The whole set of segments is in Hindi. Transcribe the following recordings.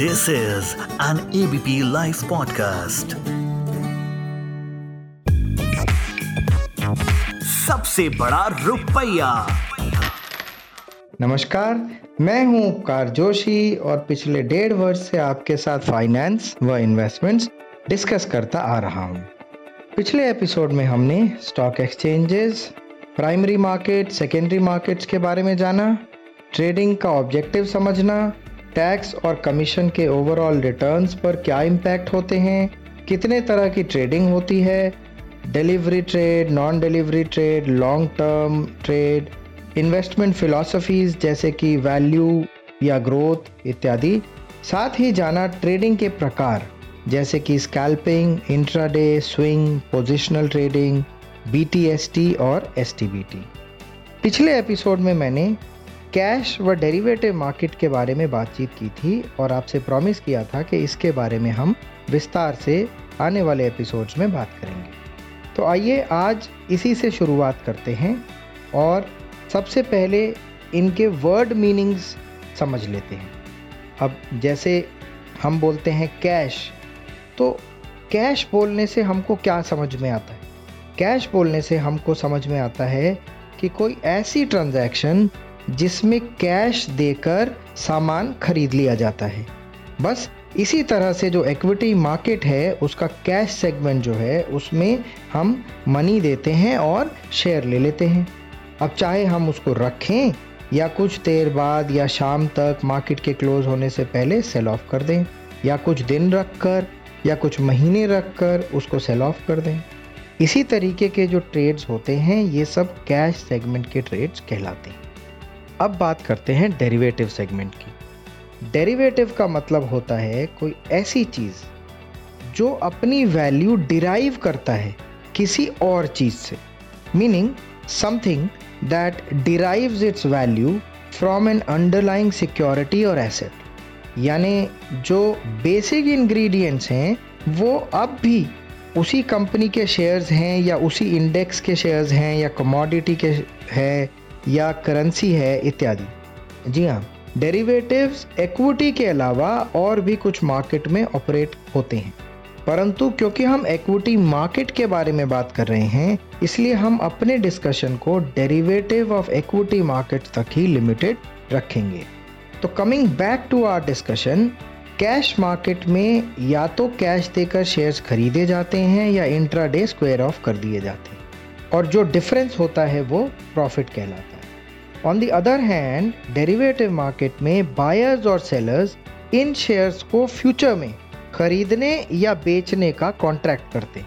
This is an ABP Life podcast. सबसे बड़ा रुपया नमस्कार, मैं हूँ उपकार जोशी और पिछले डेढ़ वर्ष से आपके साथ फाइनेंस व इन्वेस्टमेंट्स डिस्कस करता आ रहा हूँ। पिछले एपिसोड में हमने stock exchanges primary market secondary markets के बारे में जाना ट्रेडिंग का ऑब्जेक्टिव समझना टैक्स और कमीशन के ओवरऑल रिटर्न्स पर क्या इम्पैक्ट होते हैं? कितने तरह की ट्रेडिंग होती है? Delivery trade non delivery trade long term trade investment philosophies जैसे कि वैल्यू या ग्रोथ इत्यादि। साथ ही जाना ट्रेडिंग के प्रकार, जैसे कि scalping intraday swing positional trading BTST और STBT पिछले एपिसोड में मैंने कैश व डेरिवेटिव मार्केट के बारे में बातचीत की थी और आपसे प्रॉमिस किया था कि इसके बारे में हम विस्तार से आने वाले एपिसोड्स में बात करेंगे। तो आइए आज इसी से शुरुआत करते हैं और सबसे पहले इनके वर्ड मीनिंग्स समझ लेते हैं। अब जैसे हम बोलते हैं कैश तो कैश बोलने से हमको क्या समझ में आता है? कैश बोलने से हमको समझ में आता है कि कोई ऐसी ट्रांजैक्शन जिसमें कैश देकर सामान खरीद लिया जाता है। बस इसी तरह से जो इक्विटी मार्केट है, उसका कैश सेगमेंट जो है, उसमें हम मनी देते हैं और शेयर ले लेते हैं। अब चाहे हम उसको रखें या कुछ देर बाद या शाम तक मार्केट के क्लोज होने से पहले सेल ऑफ़ कर दें, या कुछ दिन रख कर या कुछ महीने रख कर उसको सेल ऑफ़ कर दें। इसी तरीके के जो ट्रेड्स होते हैं, ये सब कैश सेगमेंट के ट्रेड्स कहलाते हैं। अब बात करते हैं डेरिवेटिव सेगमेंट की। डेरिवेटिव का मतलब होता है कोई ऐसी चीज़ जो अपनी वैल्यू डिराइव करता है किसी और चीज़ से। Meaning something that derives its value from an underlying security और एसेट यानी जो बेसिक इंग्रेडिएंट्स हैं, वो अब भी उसी कंपनी के शेयर्स हैं या उसी इंडेक्स के शेयर्स हैं या कमोडिटी के हैं या करेंसी है इत्यादि। जी हाँ डेरिवेटिव्स इक्विटी के अलावा और भी कुछ मार्केट में ऑपरेट होते हैं। परंतु क्योंकि हम इक्विटी मार्केट के बारे में बात कर रहे हैं, इसलिए हम अपने डिस्कशन को डेरिवेटिव ऑफ़ इक्विटी मार्केट तक ही लिमिटेड रखेंगे। तो coming back to our discussion cash market में या तो कैश देकर शेयर्स खरीदे जाते हैं या इंट्राडे स्क्वायर ऑफ़ कर दिए जाते हैं। और जो डिफरेंस होता है वो प्रॉफिट कहलाता है। On the other hand derivative market में बायर्स और सेलर्स इन शेयर्स को फ्यूचर में खरीदने या बेचने का कॉन्ट्रैक्ट करते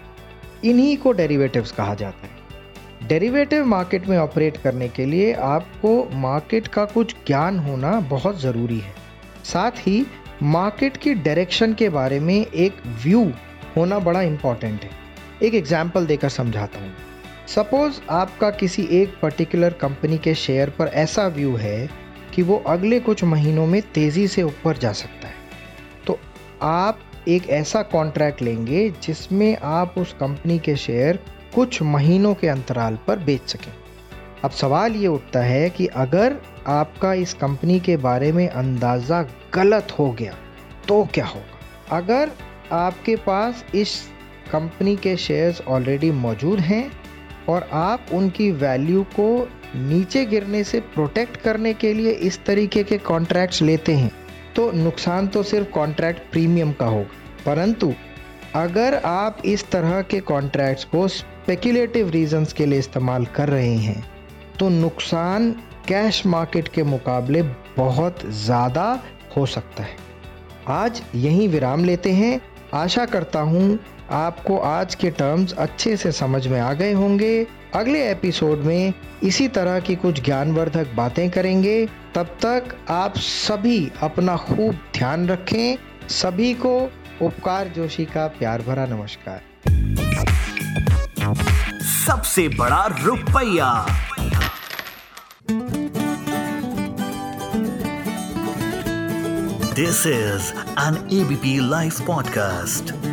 इन्हीं को डेरिवेटिव्स कहा जाता है। डेरिवेटिव मार्केट में ऑपरेट करने के लिए आपको मार्केट का कुछ ज्ञान होना बहुत ज़रूरी है। साथ ही मार्केट की डायरेक्शन के बारे में एक व्यू होना बड़ा इंपॉर्टेंट है। एक एग्ज़ाम्पल देकर समझाता हूँ। सपोज़ आपका किसी एक पर्टिकुलर कंपनी के शेयर पर ऐसा व्यू है कि वो अगले कुछ महीनों में तेज़ी से ऊपर जा सकता है। तो आप एक ऐसा कॉन्ट्रैक्ट लेंगे जिसमें आप उस कंपनी के शेयर कुछ महीनों के अंतराल पर बेच सकें। अब सवाल ये उठता है कि अगर आपका इस कंपनी के बारे में अंदाज़ा गलत हो गया तो क्या होगा? अगर आपके पास इस कंपनी के शेयर्स ऑलरेडी मौजूद हैं और आप उनकी वैल्यू को नीचे गिरने से प्रोटेक्ट करने के लिए इस तरीके के कॉन्ट्रैक्ट्स लेते हैं। तो नुकसान तो सिर्फ़ कॉन्ट्रैक्ट प्रीमियम का होगा। परंतु, अगर आप इस तरह के कॉन्ट्रैक्ट्स को स्पेकुलेटिव रीजंस के लिए इस्तेमाल कर रहे हैं तो नुकसान कैश मार्केट के मुकाबले बहुत ज़्यादा हो सकता है। आज यहीं विराम लेते हैं। आशा करता हूँ आपको आज के टर्म्स अच्छे से समझ में आ गए होंगे। अगले एपिसोड में इसी तरह की कुछ ज्ञानवर्धक बातें करेंगे। तब तक आप सभी अपना खूब ध्यान रखें। सभी को उपकार जोशी का प्यार भरा नमस्कार। सबसे बड़ा रुपया। This is an ABP live podcast